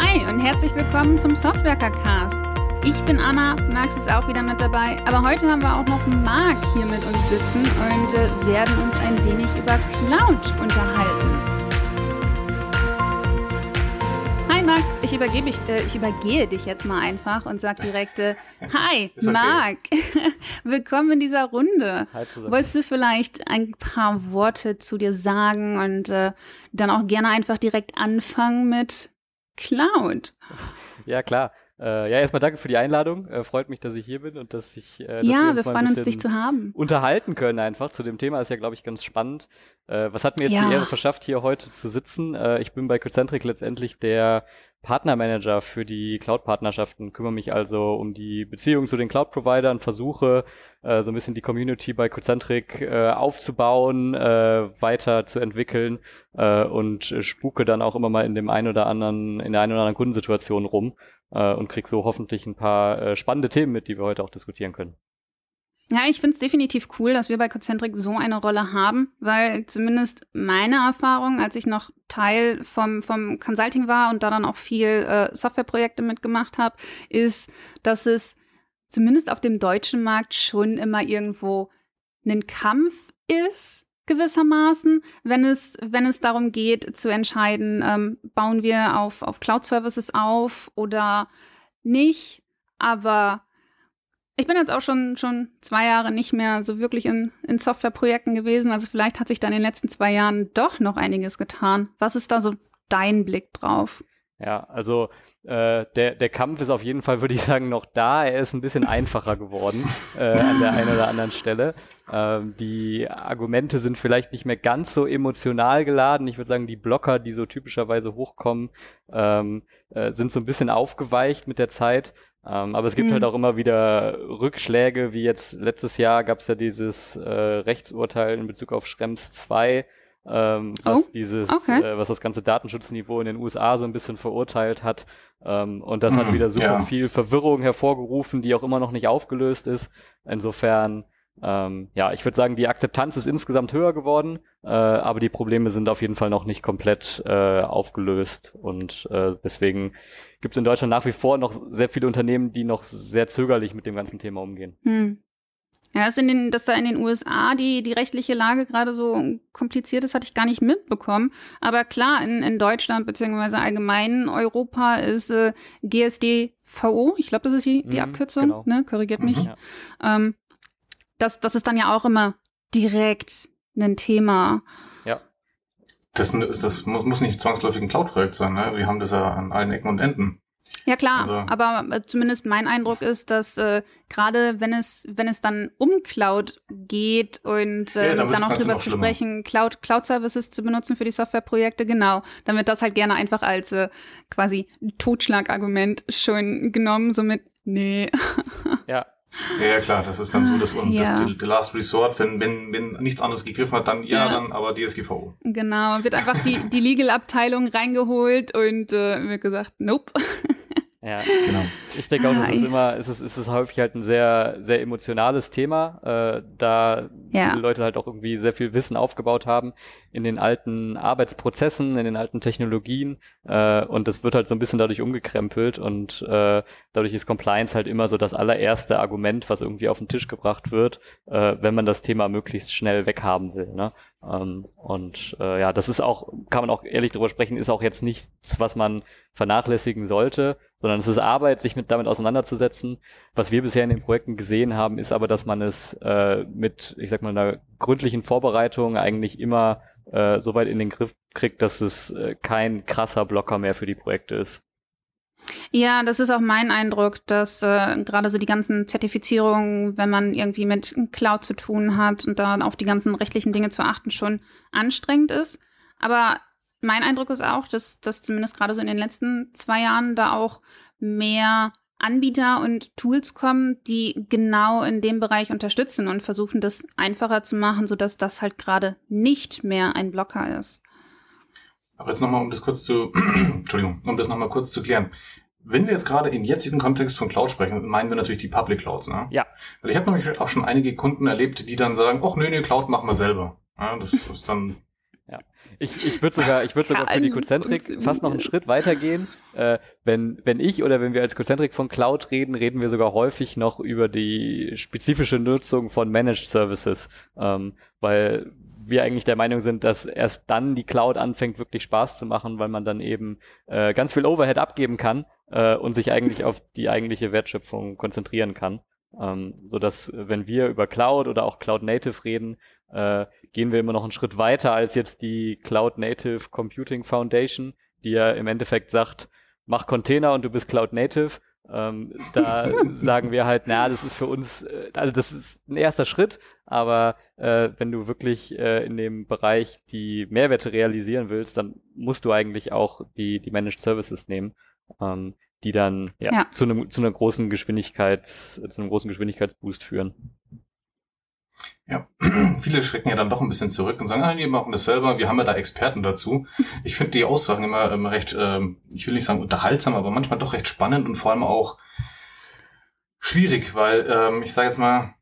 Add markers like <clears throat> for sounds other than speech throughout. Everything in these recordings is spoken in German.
Hi und herzlich willkommen zum Softwerker Cast. Ich bin Anna, Max ist auch wieder mit dabei, aber heute haben wir auch noch Marc hier mit uns sitzen und äh, werden uns ein wenig über Cloud unterhalten. Hi Max, ich, übergebe ich, äh, ich übergehe dich jetzt mal einfach und sag direkt, äh, <laughs> hi okay. Marc, <laughs> willkommen in dieser Runde. Hi zusammen. Wolltest du vielleicht ein paar Worte zu dir sagen und äh, dann auch gerne einfach direkt anfangen mit Cloud? Ja, klar. Äh, ja, erstmal danke für die Einladung. Äh, freut mich, dass ich hier bin und dass ich. Äh, dass ja, wir, wir freuen uns, dich zu haben. Unterhalten können einfach zu dem Thema ist ja, glaube ich, ganz spannend. Äh, was hat mir jetzt ja. die Ehre verschafft, hier heute zu sitzen? Äh, ich bin bei Concentric letztendlich der Partnermanager für die Cloud-Partnerschaften, kümmere mich also um die Beziehungen zu den Cloud-Providern, versuche äh, so ein bisschen die Community bei Concentric äh, aufzubauen, äh, weiter zu entwickeln äh, und spuke dann auch immer mal in dem einen oder anderen, in der einen oder anderen Kundensituation rum äh, und krieg so hoffentlich ein paar äh, spannende Themen mit, die wir heute auch diskutieren können. Ja, ich finde es definitiv cool, dass wir bei Concentric so eine Rolle haben, weil zumindest meine Erfahrung, als ich noch Teil vom, vom Consulting war und da dann auch viel äh, Softwareprojekte mitgemacht habe, ist, dass es zumindest auf dem deutschen Markt schon immer irgendwo ein Kampf ist, gewissermaßen, wenn es, wenn es darum geht zu entscheiden, ähm, bauen wir auf, auf Cloud-Services auf oder nicht. Aber ich bin jetzt auch schon, schon zwei Jahre nicht mehr so wirklich in, in Softwareprojekten gewesen. Also vielleicht hat sich da in den letzten zwei Jahren doch noch einiges getan. Was ist da so dein Blick drauf? Ja, also äh, der, der Kampf ist auf jeden Fall, würde ich sagen, noch da. Er ist ein bisschen einfacher geworden äh, an der einen oder anderen Stelle. Ähm, die Argumente sind vielleicht nicht mehr ganz so emotional geladen. Ich würde sagen, die Blocker, die so typischerweise hochkommen, ähm, äh, sind so ein bisschen aufgeweicht mit der Zeit. Ähm, aber es gibt halt mhm. halt auch immer wieder Rückschläge, wie jetzt letztes Jahr gab es ja dieses äh, Rechtsurteil in Bezug auf Schrems 2, ähm, was oh, dieses, okay. äh, was das ganze Datenschutzniveau in den USA so ein bisschen verurteilt hat. Ähm, und das mhm, hat wieder super ja. viel Verwirrung hervorgerufen, die auch immer noch nicht aufgelöst ist. Insofern ähm, ja, ich würde sagen, die Akzeptanz ist insgesamt höher geworden, äh, aber die Probleme sind auf jeden Fall noch nicht komplett äh, aufgelöst und äh, deswegen gibt es in Deutschland nach wie vor noch sehr viele Unternehmen, die noch sehr zögerlich mit dem ganzen Thema umgehen. Hm. Ja, dass, in den, dass da in den USA die, die rechtliche Lage gerade so kompliziert ist, hatte ich gar nicht mitbekommen. Aber klar, in, in Deutschland beziehungsweise allgemein in Europa ist äh, GSDVO, ich glaube, das ist die, die mhm, Abkürzung, genau. ne? korrigiert mich. Mhm, ja. ähm, das, das ist dann ja auch immer direkt ein Thema. Ja. Das, das muss, muss nicht zwangsläufig ein Cloud-Projekt sein, ne? Wir haben das ja an allen Ecken und Enden. Ja klar, also, aber äh, zumindest mein Eindruck ist, dass äh, gerade wenn es wenn es dann um Cloud geht und äh, ja, dann, dann auch drüber zu sprechen, Cloud Cloud Services zu benutzen für die Softwareprojekte, genau, dann wird das halt gerne einfach als äh, quasi Totschlagargument schon genommen, somit nee. Ja, <laughs> ja, klar, das ist dann so das, ja. das the, last resort, wenn, wenn, wenn nichts anderes gegriffen hat, dann ja, ja. dann aber DSGVO. Genau, wird einfach die, die Legal-Abteilung reingeholt und äh, wird gesagt, nope. <laughs> Ja, genau. Ich denke auch, das ist immer, es ist, es ist häufig halt ein sehr, sehr emotionales Thema, äh, da ja. viele Leute halt auch irgendwie sehr viel Wissen aufgebaut haben in den alten Arbeitsprozessen, in den alten Technologien äh, und das wird halt so ein bisschen dadurch umgekrempelt und äh, dadurch ist Compliance halt immer so das allererste Argument, was irgendwie auf den Tisch gebracht wird, äh, wenn man das Thema möglichst schnell weghaben will. Ne? Ähm, und äh, ja, das ist auch, kann man auch ehrlich drüber sprechen, ist auch jetzt nichts, was man vernachlässigen sollte, sondern es ist Arbeit, sich mit damit auseinanderzusetzen. Was wir bisher in den Projekten gesehen haben, ist aber, dass man es äh, mit, ich sag mal, einer gründlichen Vorbereitung eigentlich immer äh, so weit in den Griff kriegt, dass es äh, kein krasser Blocker mehr für die Projekte ist. Ja, das ist auch mein Eindruck, dass äh, gerade so die ganzen Zertifizierungen, wenn man irgendwie mit Cloud zu tun hat und da auf die ganzen rechtlichen Dinge zu achten, schon anstrengend ist. Aber mein Eindruck ist auch, dass, dass zumindest gerade so in den letzten zwei Jahren da auch mehr Anbieter und Tools kommen, die genau in dem Bereich unterstützen und versuchen, das einfacher zu machen, sodass das halt gerade nicht mehr ein Blocker ist. Aber jetzt nochmal, um das kurz zu, <clears throat> Entschuldigung, um das nochmal kurz zu klären. Wenn wir jetzt gerade im jetzigen Kontext von Cloud sprechen, meinen wir natürlich die Public Clouds, ne? Ja. Weil ich habe nämlich auch schon einige Kunden erlebt, die dann sagen, ach nö, nö, Cloud machen wir selber. Ja, das ist dann ich, ich würde sogar, ich würde sogar für die Cozentric fast noch einen Schritt weitergehen. Äh, wenn, wenn ich oder wenn wir als Cozentric von Cloud reden, reden wir sogar häufig noch über die spezifische Nutzung von Managed Services, ähm, weil wir eigentlich der Meinung sind, dass erst dann die Cloud anfängt, wirklich Spaß zu machen, weil man dann eben äh, ganz viel Overhead abgeben kann äh, und sich eigentlich auf die eigentliche Wertschöpfung konzentrieren kann. Ähm, so dass wenn wir über Cloud oder auch Cloud Native reden, äh, gehen wir immer noch einen Schritt weiter als jetzt die Cloud Native Computing Foundation, die ja im Endeffekt sagt, mach Container und du bist Cloud Native. Ähm, da <laughs> sagen wir halt, naja, das ist für uns, äh, also das ist ein erster Schritt, aber äh, wenn du wirklich äh, in dem Bereich die Mehrwerte realisieren willst, dann musst du eigentlich auch die, die Managed Services nehmen, ähm, die dann ja, ja. Zu, einem, zu einer großen Geschwindigkeits, zu einem großen Geschwindigkeitsboost führen. Ja, <clears throat> viele schrecken ja dann doch ein bisschen zurück und sagen, ah, wir machen das selber, wir haben ja da Experten dazu. Ich finde die Aussagen immer, immer recht, ähm, ich will nicht sagen unterhaltsam, aber manchmal doch recht spannend und vor allem auch schwierig, weil ähm, ich sage jetzt mal,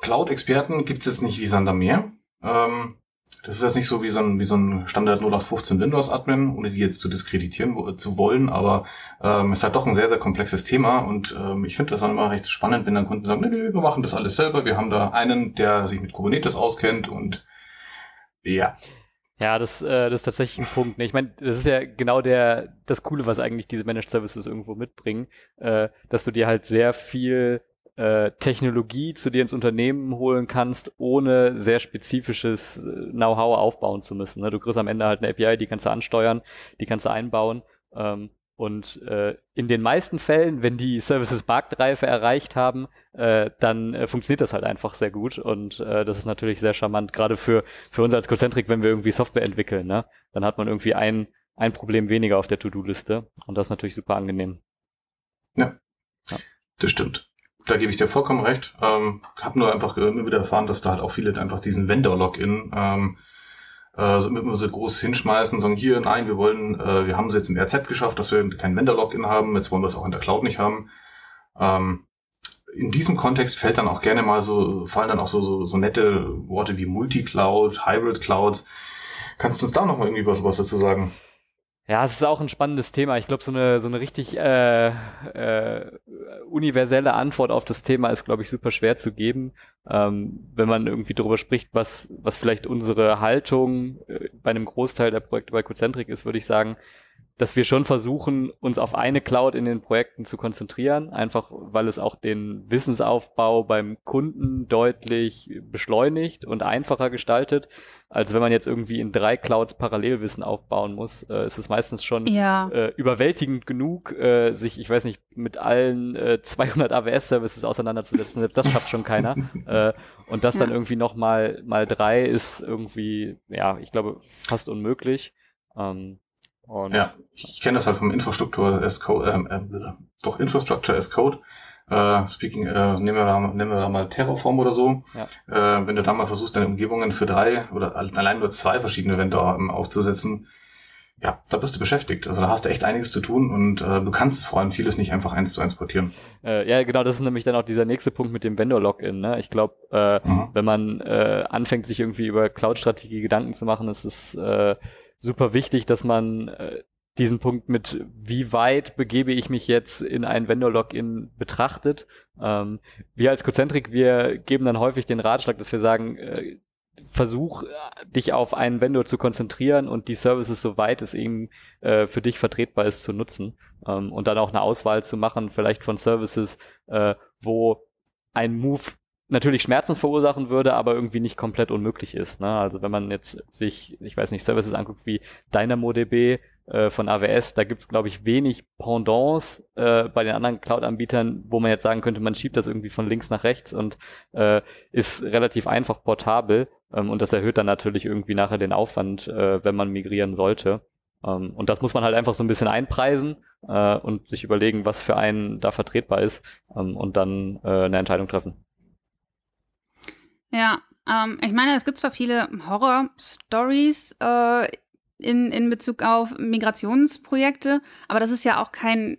Cloud-Experten gibt's jetzt nicht wie Sander mehr. Ähm, das ist jetzt nicht so wie so ein, wie so ein Standard 0815 Windows-Admin, ohne die jetzt zu diskreditieren wo, zu wollen, aber ähm, es ist halt doch ein sehr, sehr komplexes Thema und ähm, ich finde das dann immer recht spannend, wenn dann Kunden sagen, nee, nee, wir machen das alles selber, wir haben da einen, der sich mit Kubernetes auskennt und ja. Ja, das, äh, das ist tatsächlich ein Punkt. Ne? Ich meine, das ist ja genau der das Coole, was eigentlich diese Managed Services irgendwo mitbringen, äh, dass du dir halt sehr viel äh, Technologie zu dir ins Unternehmen holen kannst, ohne sehr spezifisches äh, Know-how aufbauen zu müssen. Ne? Du kriegst am Ende halt eine API, die kannst du ansteuern, die kannst du einbauen. Ähm, und äh, in den meisten Fällen, wenn die Services Marktreife erreicht haben, äh, dann äh, funktioniert das halt einfach sehr gut. Und äh, das ist natürlich sehr charmant, gerade für, für uns als Concentric, wenn wir irgendwie Software entwickeln. Ne? Dann hat man irgendwie ein, ein Problem weniger auf der To-Do-Liste. Und das ist natürlich super angenehm. Ja, ja. das stimmt da gebe ich dir vollkommen recht. Ähm, habe nur einfach immer wieder erfahren, dass da halt auch viele einfach diesen Vendor-Login ähm, äh, so, immer so groß hinschmeißen, sagen hier, nein, wir wollen, äh, wir haben es jetzt im RZ geschafft, dass wir kein Vendor-Login haben, jetzt wollen wir es auch in der Cloud nicht haben. Ähm, in diesem Kontext fällt dann auch gerne mal so, fallen dann auch so, so, so nette Worte wie Multi-Cloud, Hybrid Clouds. Kannst du uns da noch mal irgendwie was, was dazu sagen? Ja, es ist auch ein spannendes Thema. Ich glaube, so eine, so eine richtig äh, äh, universelle Antwort auf das Thema ist, glaube ich, super schwer zu geben. Ähm, wenn man irgendwie darüber spricht, was, was vielleicht unsere Haltung äh, bei einem Großteil der Projekte bei Cocentric ist, würde ich sagen, dass wir schon versuchen, uns auf eine Cloud in den Projekten zu konzentrieren, einfach weil es auch den Wissensaufbau beim Kunden deutlich beschleunigt und einfacher gestaltet, als wenn man jetzt irgendwie in drei Clouds Parallelwissen aufbauen muss. Äh, ist es meistens schon ja. äh, überwältigend genug, äh, sich, ich weiß nicht, mit allen äh, 200 AWS-Services auseinanderzusetzen. Selbst das schafft schon keiner. <laughs> äh, und das ja. dann irgendwie noch mal, mal drei ist irgendwie, ja, ich glaube, fast unmöglich. Ähm, und ja, ich kenne das halt vom Infrastruktur as Code, ähm, äh, doch Infrastructure as Code. Äh, speaking, äh, nehmen wir da, nehmen wir da mal Terraform oder so. Ja. Äh, wenn du da mal versuchst, deine Umgebungen für drei oder allein nur zwei verschiedene Vendor ähm, aufzusetzen, ja, da bist du beschäftigt. Also da hast du echt einiges zu tun und äh, du kannst vor allem vieles nicht einfach eins zu eins portieren. Äh, ja, genau, das ist nämlich dann auch dieser nächste Punkt mit dem Vendor-Login. Ne? Ich glaube, äh, mhm. wenn man äh, anfängt, sich irgendwie über Cloud-Strategie Gedanken zu machen, ist es äh, super wichtig, dass man äh, diesen Punkt mit, wie weit begebe ich mich jetzt in ein Vendor-Login betrachtet. Ähm, wir als Concentric, wir geben dann häufig den Ratschlag, dass wir sagen, äh, versuch dich auf einen Vendor zu konzentrieren und die Services, soweit es eben äh, für dich vertretbar ist, zu nutzen. Ähm, und dann auch eine Auswahl zu machen, vielleicht von Services, äh, wo ein Move natürlich Schmerzen verursachen würde, aber irgendwie nicht komplett unmöglich ist. Ne? Also wenn man jetzt sich, ich weiß nicht, Services anguckt wie DynamoDB äh, von AWS, da gibt's glaube ich, wenig Pendants äh, bei den anderen Cloud-Anbietern, wo man jetzt sagen könnte, man schiebt das irgendwie von links nach rechts und äh, ist relativ einfach portabel. Ähm, und das erhöht dann natürlich irgendwie nachher den Aufwand, äh, wenn man migrieren sollte. Um, ähm, und das muss man halt einfach so ein bisschen einpreisen äh, und sich überlegen, was für einen da vertretbar ist ähm, und dann äh, eine Entscheidung treffen. Ja, ähm, ich meine, es gibt zwar viele Horror-Stories äh, in, in Bezug auf Migrationsprojekte, aber das ist ja auch kein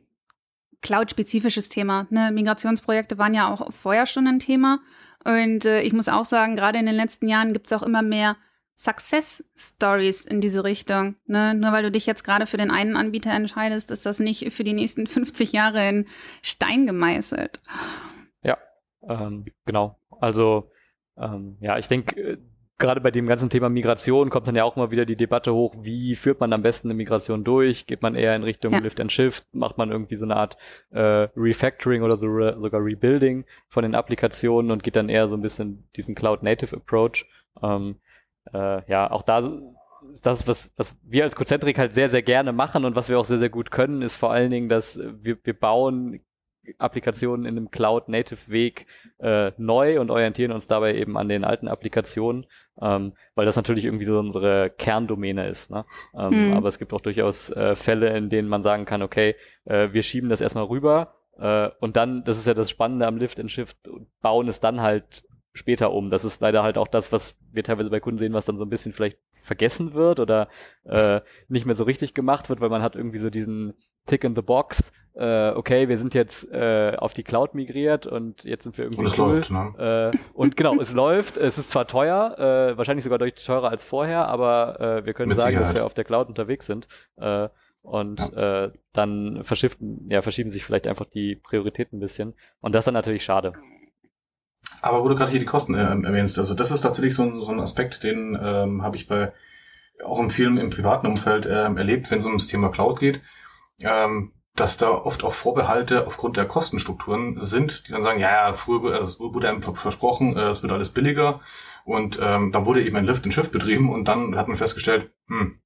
Cloud-spezifisches Thema. Ne? Migrationsprojekte waren ja auch vorher schon ein Thema. Und äh, ich muss auch sagen, gerade in den letzten Jahren gibt es auch immer mehr Success Stories in diese Richtung. Ne? Nur weil du dich jetzt gerade für den einen Anbieter entscheidest, ist das nicht für die nächsten <laughs> 50 Jahre in Stein gemeißelt. Ja, ähm, genau. Also ähm, ja, ich denke, äh, gerade bei dem ganzen Thema Migration kommt dann ja auch immer wieder die Debatte hoch, wie führt man am besten eine Migration durch? Geht man eher in Richtung ja. Lift and Shift? Macht man irgendwie so eine Art äh, Refactoring oder so re sogar Rebuilding von den Applikationen und geht dann eher so ein bisschen diesen Cloud-Native Approach? Ähm, äh, ja, auch da das, was, was wir als Concentric halt sehr, sehr gerne machen und was wir auch sehr, sehr gut können, ist vor allen Dingen, dass wir, wir bauen Applikationen in einem Cloud-Native-Weg äh, neu und orientieren uns dabei eben an den alten Applikationen, ähm, weil das natürlich irgendwie so unsere Kerndomäne ist. Ne? Ähm, mhm. Aber es gibt auch durchaus äh, Fälle, in denen man sagen kann, okay, äh, wir schieben das erstmal rüber äh, und dann, das ist ja das Spannende am Lift and Shift, bauen es dann halt später um. Das ist leider halt auch das, was wir teilweise bei Kunden sehen, was dann so ein bisschen vielleicht vergessen wird oder äh, nicht mehr so richtig gemacht wird, weil man hat irgendwie so diesen Tick in the Box, äh, okay, wir sind jetzt äh, auf die Cloud migriert und jetzt sind wir irgendwie und es cool. läuft, ne? Äh, und genau, es <laughs> läuft, es ist zwar teuer, äh, wahrscheinlich sogar deutlich teurer als vorher, aber äh, wir können Mit sagen, Sicherheit. dass wir auf der Cloud unterwegs sind. Äh, und ja. äh, dann verschiffen, ja, verschieben sich vielleicht einfach die Prioritäten ein bisschen. Und das ist dann natürlich schade. Aber wo du gerade hier die Kosten äh, erwähnst, also das ist tatsächlich so ein, so ein Aspekt, den ähm, habe ich bei auch im Film im privaten Umfeld ähm, erlebt, wenn es um das Thema Cloud geht, ähm, dass da oft auch Vorbehalte aufgrund der Kostenstrukturen sind, die dann sagen, ja, ja, früher also es wurde einem versprochen, äh, es wird alles billiger und ähm, dann wurde eben ein Lift and Shift betrieben und dann hat man festgestellt, hm,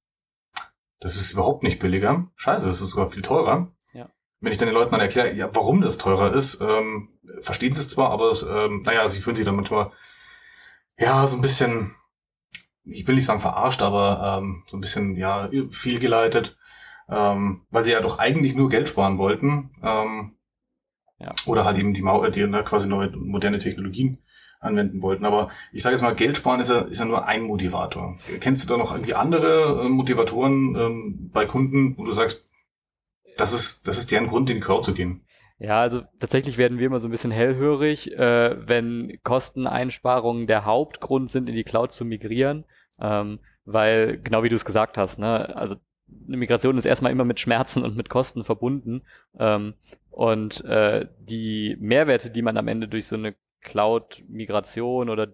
das ist überhaupt nicht billiger. Scheiße, das ist sogar viel teurer. Ja. Wenn ich dann den Leuten dann erkläre, ja, warum das teurer ist, ähm, verstehen sie es zwar, aber es, ähm, naja, sie fühlen sich dann manchmal ja so ein bisschen, ich will nicht sagen verarscht, aber ähm, so ein bisschen ja fehlgeleitet, ähm, weil sie ja doch eigentlich nur Geld sparen wollten. Ähm, ja. Oder halt eben die, Mau die ne, quasi neue moderne Technologien anwenden wollten. Aber ich sage jetzt mal, Geld sparen ist ja, ist ja nur ein Motivator. Kennst du da noch irgendwie andere äh, Motivatoren ähm, bei Kunden, wo du sagst, das ist, das ist deren Grund, in die Cloud zu gehen? Ja, also tatsächlich werden wir immer so ein bisschen hellhörig, äh, wenn Kosteneinsparungen der Hauptgrund sind, in die Cloud zu migrieren, ähm, weil genau wie du es gesagt hast, ne, also eine Migration ist erstmal immer mit Schmerzen und mit Kosten verbunden ähm, und äh, die Mehrwerte, die man am Ende durch so eine Cloud-Migration oder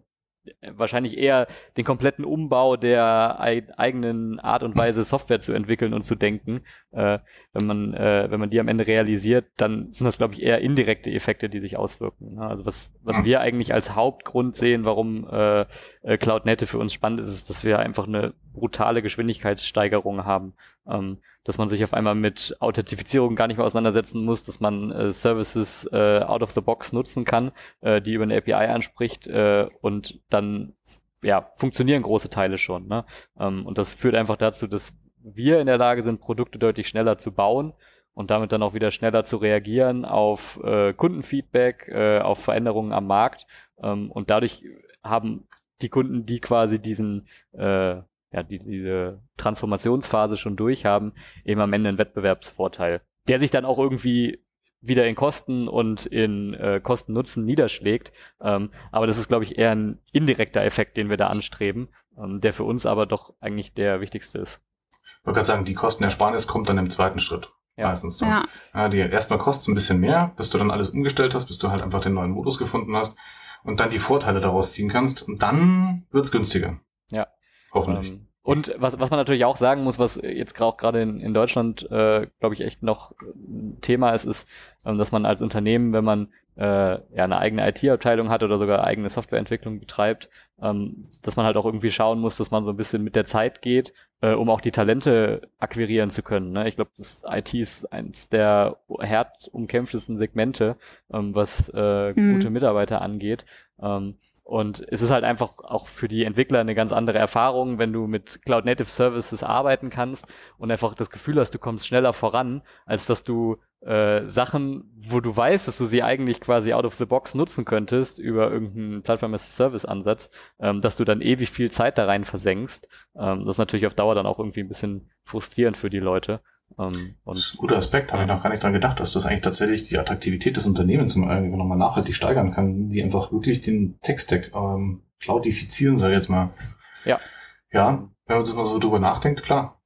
wahrscheinlich eher den kompletten Umbau der eigenen Art und Weise Software zu entwickeln und zu denken. Äh, wenn man äh, wenn man die am Ende realisiert, dann sind das glaube ich eher indirekte Effekte, die sich auswirken. Ne? Also was was wir eigentlich als Hauptgrund sehen, warum äh, äh, Cloud Native für uns spannend ist, ist, dass wir einfach eine brutale Geschwindigkeitssteigerung haben ähm, dass man sich auf einmal mit Authentifizierung gar nicht mehr auseinandersetzen muss, dass man äh, Services äh, out of the box nutzen kann, äh, die über eine API anspricht äh, und dann ja funktionieren große Teile schon. Ne? Ähm, und das führt einfach dazu, dass wir in der Lage sind, Produkte deutlich schneller zu bauen und damit dann auch wieder schneller zu reagieren auf äh, Kundenfeedback, äh, auf Veränderungen am Markt. Ähm, und dadurch haben die Kunden, die quasi diesen äh, ja, die, diese Transformationsphase schon durchhaben, eben am Ende einen Wettbewerbsvorteil, der sich dann auch irgendwie wieder in Kosten und in äh, Kosten-Nutzen niederschlägt. Ähm, aber das ist, glaube ich, eher ein indirekter Effekt, den wir da anstreben, ähm, der für uns aber doch eigentlich der wichtigste ist. Ich wollte gerade sagen, die Kostenersparnis kommt dann im zweiten Schritt. Ja. Meistens dann. Ja. Ja, die erstmal kostet ein bisschen mehr, bis du dann alles umgestellt hast, bis du halt einfach den neuen Modus gefunden hast und dann die Vorteile daraus ziehen kannst und dann wird's günstiger. Ja. Hoffentlich. Ähm, und was, was man natürlich auch sagen muss, was jetzt auch gerade in, in Deutschland, äh, glaube ich, echt noch ein Thema ist, ist, ähm, dass man als Unternehmen, wenn man äh, ja eine eigene IT-Abteilung hat oder sogar eigene Softwareentwicklung betreibt, ähm, dass man halt auch irgendwie schauen muss, dass man so ein bisschen mit der Zeit geht, äh, um auch die Talente akquirieren zu können. Ne? Ich glaube, das IT ist eins der hart umkämpftesten Segmente, ähm, was äh, mhm. gute Mitarbeiter angeht. Ähm, und es ist halt einfach auch für die Entwickler eine ganz andere Erfahrung, wenn du mit Cloud Native Services arbeiten kannst und einfach das Gefühl hast, du kommst schneller voran, als dass du äh, Sachen, wo du weißt, dass du sie eigentlich quasi out of the box nutzen könntest über irgendeinen Plattform as a Service Ansatz, ähm, dass du dann ewig viel Zeit da rein versenkst. Ähm, das ist natürlich auf Dauer dann auch irgendwie ein bisschen frustrierend für die Leute. Ähm, und das ist ein guter Aspekt, habe ich noch gar nicht dran gedacht, dass das eigentlich tatsächlich die Attraktivität des Unternehmens nochmal nachhaltig steigern kann, die einfach wirklich den Tech-Stack ähm, cloudifizieren, sage ich jetzt mal. Ja. Ja, wenn man das mal so drüber nachdenkt, klar.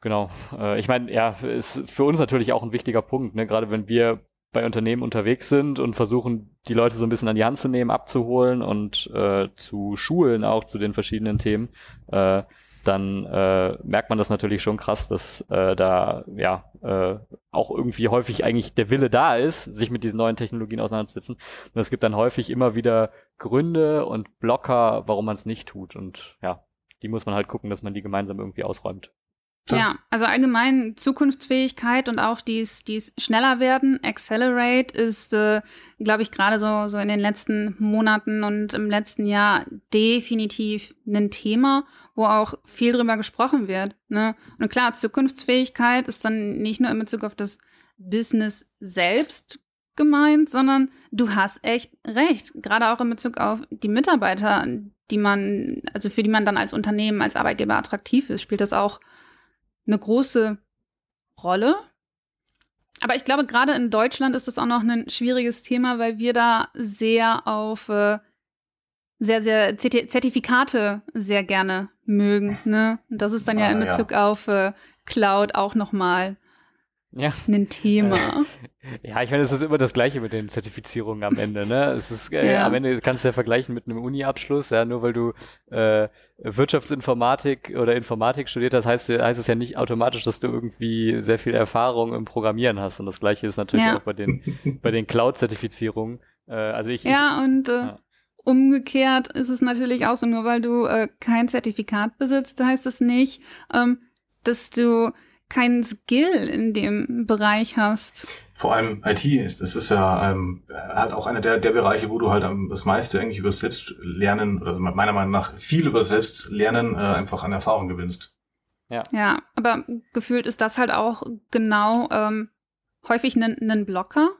Genau. Äh, ich meine, ja, ist für uns natürlich auch ein wichtiger Punkt, ne? gerade wenn wir bei Unternehmen unterwegs sind und versuchen, die Leute so ein bisschen an die Hand zu nehmen, abzuholen und äh, zu schulen auch zu den verschiedenen Themen, äh, dann äh, merkt man das natürlich schon krass, dass äh, da ja äh, auch irgendwie häufig eigentlich der Wille da ist, sich mit diesen neuen Technologien auseinanderzusetzen. Und es gibt dann häufig immer wieder Gründe und Blocker, warum man es nicht tut. Und ja, die muss man halt gucken, dass man die gemeinsam irgendwie ausräumt. Das ja, also allgemein Zukunftsfähigkeit und auch dies, dies schneller werden, Accelerate ist, äh, glaube ich, gerade so, so in den letzten Monaten und im letzten Jahr definitiv ein Thema, wo auch viel drüber gesprochen wird. Ne? Und klar, Zukunftsfähigkeit ist dann nicht nur in Bezug auf das Business selbst gemeint, sondern du hast echt recht. Gerade auch in Bezug auf die Mitarbeiter, die man, also für die man dann als Unternehmen, als Arbeitgeber attraktiv ist, spielt das auch eine große Rolle. Aber ich glaube, gerade in Deutschland ist das auch noch ein schwieriges Thema, weil wir da sehr auf äh, sehr, sehr Zertifikate sehr gerne mögen. Ne? Und das ist dann ah, ja in Bezug ja. auf äh, Cloud auch nochmal ja. ein Thema. <laughs> Ja, ich meine, es ist immer das Gleiche mit den Zertifizierungen am Ende. Ne? Es ist äh, ja. am Ende kannst du ja vergleichen mit einem Uni-Abschluss, ja, nur weil du äh, Wirtschaftsinformatik oder Informatik studiert hast, heißt, heißt es ja nicht automatisch, dass du irgendwie sehr viel Erfahrung im Programmieren hast. Und das Gleiche ist natürlich ja. auch bei den bei den Cloud-Zertifizierungen. Äh, also ich ja ich, und äh, ja. umgekehrt ist es natürlich auch so, nur weil du äh, kein Zertifikat besitzt, heißt es das nicht, ähm, dass du keinen Skill in dem Bereich hast. Vor allem IT ist, das ist ja ähm, halt auch einer der, der Bereiche, wo du halt am, das meiste eigentlich über Selbstlernen oder meiner Meinung nach viel über Selbstlernen äh, einfach an Erfahrung gewinnst. Ja. ja, aber gefühlt ist das halt auch genau ähm, häufig ein Blocker.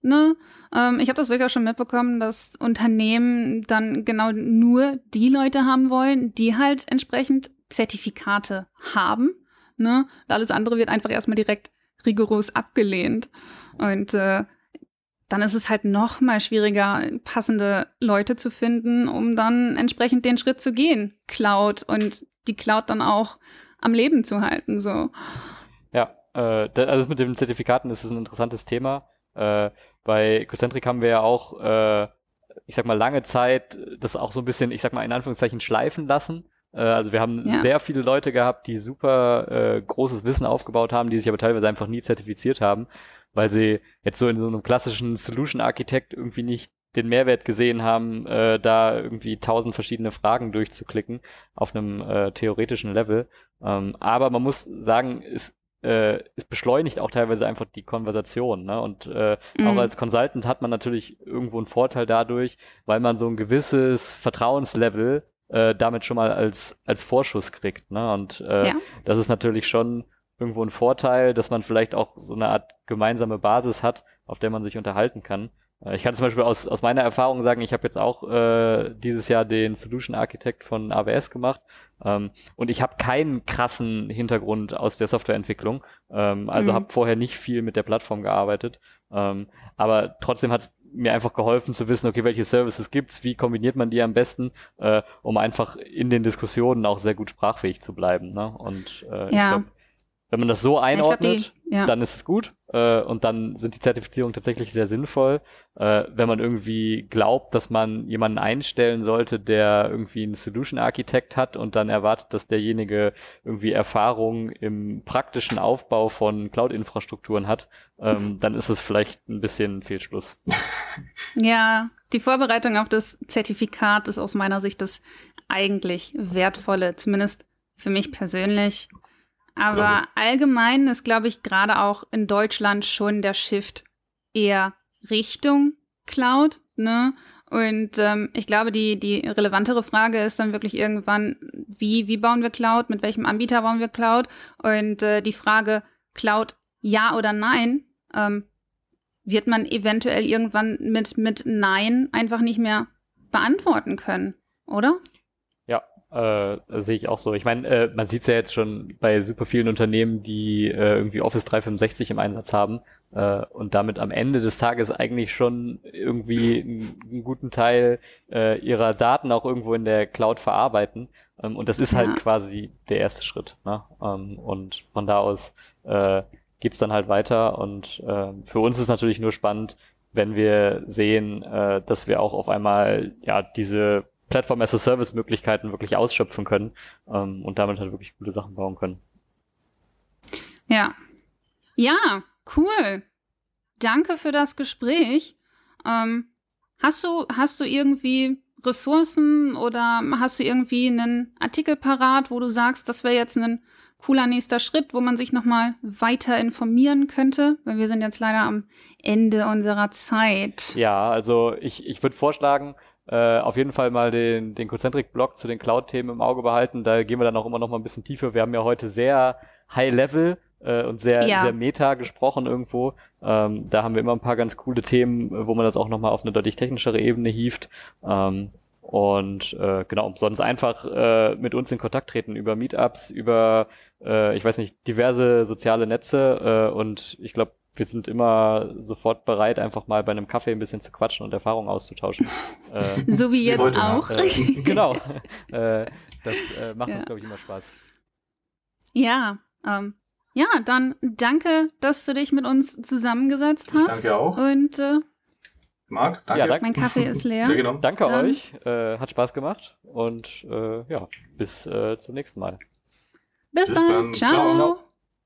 Ne? Ähm, ich habe das durchaus schon mitbekommen, dass Unternehmen dann genau nur die Leute haben wollen, die halt entsprechend Zertifikate haben Ne? Alles andere wird einfach erstmal direkt rigoros abgelehnt. Und äh, dann ist es halt noch mal schwieriger, passende Leute zu finden, um dann entsprechend den Schritt zu gehen, Cloud und die Cloud dann auch am Leben zu halten. So. Ja, äh, also mit den Zertifikaten ist ein interessantes Thema. Äh, bei Concentric haben wir ja auch, äh, ich sag mal, lange Zeit das auch so ein bisschen, ich sag mal, in Anführungszeichen schleifen lassen. Äh, also wir haben ja. sehr viele Leute gehabt, die super äh, großes Wissen aufgebaut haben, die sich aber teilweise einfach nie zertifiziert haben, weil sie jetzt so in so einem klassischen Solution Architect irgendwie nicht den Mehrwert gesehen haben, äh, da irgendwie tausend verschiedene Fragen durchzuklicken auf einem äh, theoretischen Level. Ähm, aber man muss sagen, es, äh, es beschleunigt auch teilweise einfach die Konversation. Ne? Und äh, mhm. auch als Consultant hat man natürlich irgendwo einen Vorteil dadurch, weil man so ein gewisses Vertrauenslevel äh, damit schon mal als, als Vorschuss kriegt. Ne? Und äh, ja. das ist natürlich schon irgendwo ein Vorteil, dass man vielleicht auch so eine Art gemeinsame Basis hat, auf der man sich unterhalten kann. Äh, ich kann zum Beispiel aus, aus meiner Erfahrung sagen, ich habe jetzt auch äh, dieses Jahr den Solution Architect von AWS gemacht ähm, und ich habe keinen krassen Hintergrund aus der Softwareentwicklung, ähm, also mhm. habe vorher nicht viel mit der Plattform gearbeitet, ähm, aber trotzdem hat mir einfach geholfen zu wissen, okay, welche Services gibt's, wie kombiniert man die am besten, äh, um einfach in den Diskussionen auch sehr gut sprachfähig zu bleiben. Ne? Und äh, ja. ich glaube, wenn man das so einordnet, die, ja. dann ist es gut äh, und dann sind die Zertifizierungen tatsächlich sehr sinnvoll. Äh, wenn man irgendwie glaubt, dass man jemanden einstellen sollte, der irgendwie einen Solution Architect hat und dann erwartet, dass derjenige irgendwie Erfahrung im praktischen Aufbau von Cloud-Infrastrukturen hat, ähm, <laughs> dann ist es vielleicht ein bisschen Fehlschluss. <laughs> Ja, die Vorbereitung auf das Zertifikat ist aus meiner Sicht das eigentlich wertvolle, zumindest für mich persönlich. Aber allgemein ist, glaube ich, gerade auch in Deutschland schon der Shift eher Richtung Cloud, ne? Und ähm, ich glaube, die, die relevantere Frage ist dann wirklich irgendwann, wie, wie bauen wir Cloud, mit welchem Anbieter bauen wir Cloud? Und äh, die Frage Cloud ja oder nein, ähm, wird man eventuell irgendwann mit, mit Nein einfach nicht mehr beantworten können, oder? Äh, sehe ich auch so. Ich meine, äh, man sieht es ja jetzt schon bei super vielen Unternehmen, die äh, irgendwie Office 365 im Einsatz haben äh, und damit am Ende des Tages eigentlich schon irgendwie einen, einen guten Teil äh, ihrer Daten auch irgendwo in der Cloud verarbeiten. Ähm, und das ist halt quasi der erste Schritt. Ne? Ähm, und von da aus äh, geht's dann halt weiter. Und äh, für uns ist natürlich nur spannend, wenn wir sehen, äh, dass wir auch auf einmal ja diese Plattform as a Service Möglichkeiten wirklich ausschöpfen können ähm, und damit halt wirklich gute Sachen bauen können. Ja. Ja, cool. Danke für das Gespräch. Ähm, hast du, hast du irgendwie Ressourcen oder hast du irgendwie einen Artikel parat, wo du sagst, das wäre jetzt ein cooler nächster Schritt, wo man sich nochmal weiter informieren könnte? Weil wir sind jetzt leider am Ende unserer Zeit. Ja, also ich, ich würde vorschlagen, äh, auf jeden Fall mal den, den Concentric-Blog zu den Cloud-Themen im Auge behalten. Da gehen wir dann auch immer noch mal ein bisschen tiefer. Wir haben ja heute sehr High-Level äh, und sehr, ja. sehr meta gesprochen irgendwo. Ähm, da haben wir immer ein paar ganz coole Themen, wo man das auch noch mal auf eine deutlich technischere Ebene hieft. Ähm, und äh, genau, sonst einfach äh, mit uns in Kontakt treten über Meetups, über, äh, ich weiß nicht, diverse soziale Netze. Äh, und ich glaube, wir sind immer sofort bereit, einfach mal bei einem Kaffee ein bisschen zu quatschen und Erfahrungen auszutauschen. <laughs> äh, so wie jetzt auch. Äh, <laughs> genau. <laughs> äh, das äh, macht ja. uns, glaube ich, immer Spaß. Ja, ähm, ja, dann danke, dass du dich mit uns zusammengesetzt hast. Ich danke auch. Und äh, Marc, danke. Ja, danke. Mein Kaffee ist leer. Sehr genau. Danke dann. euch. Äh, hat Spaß gemacht. Und äh, ja, bis äh, zum nächsten Mal. Bis, bis dann. dann. Ciao. Ciao.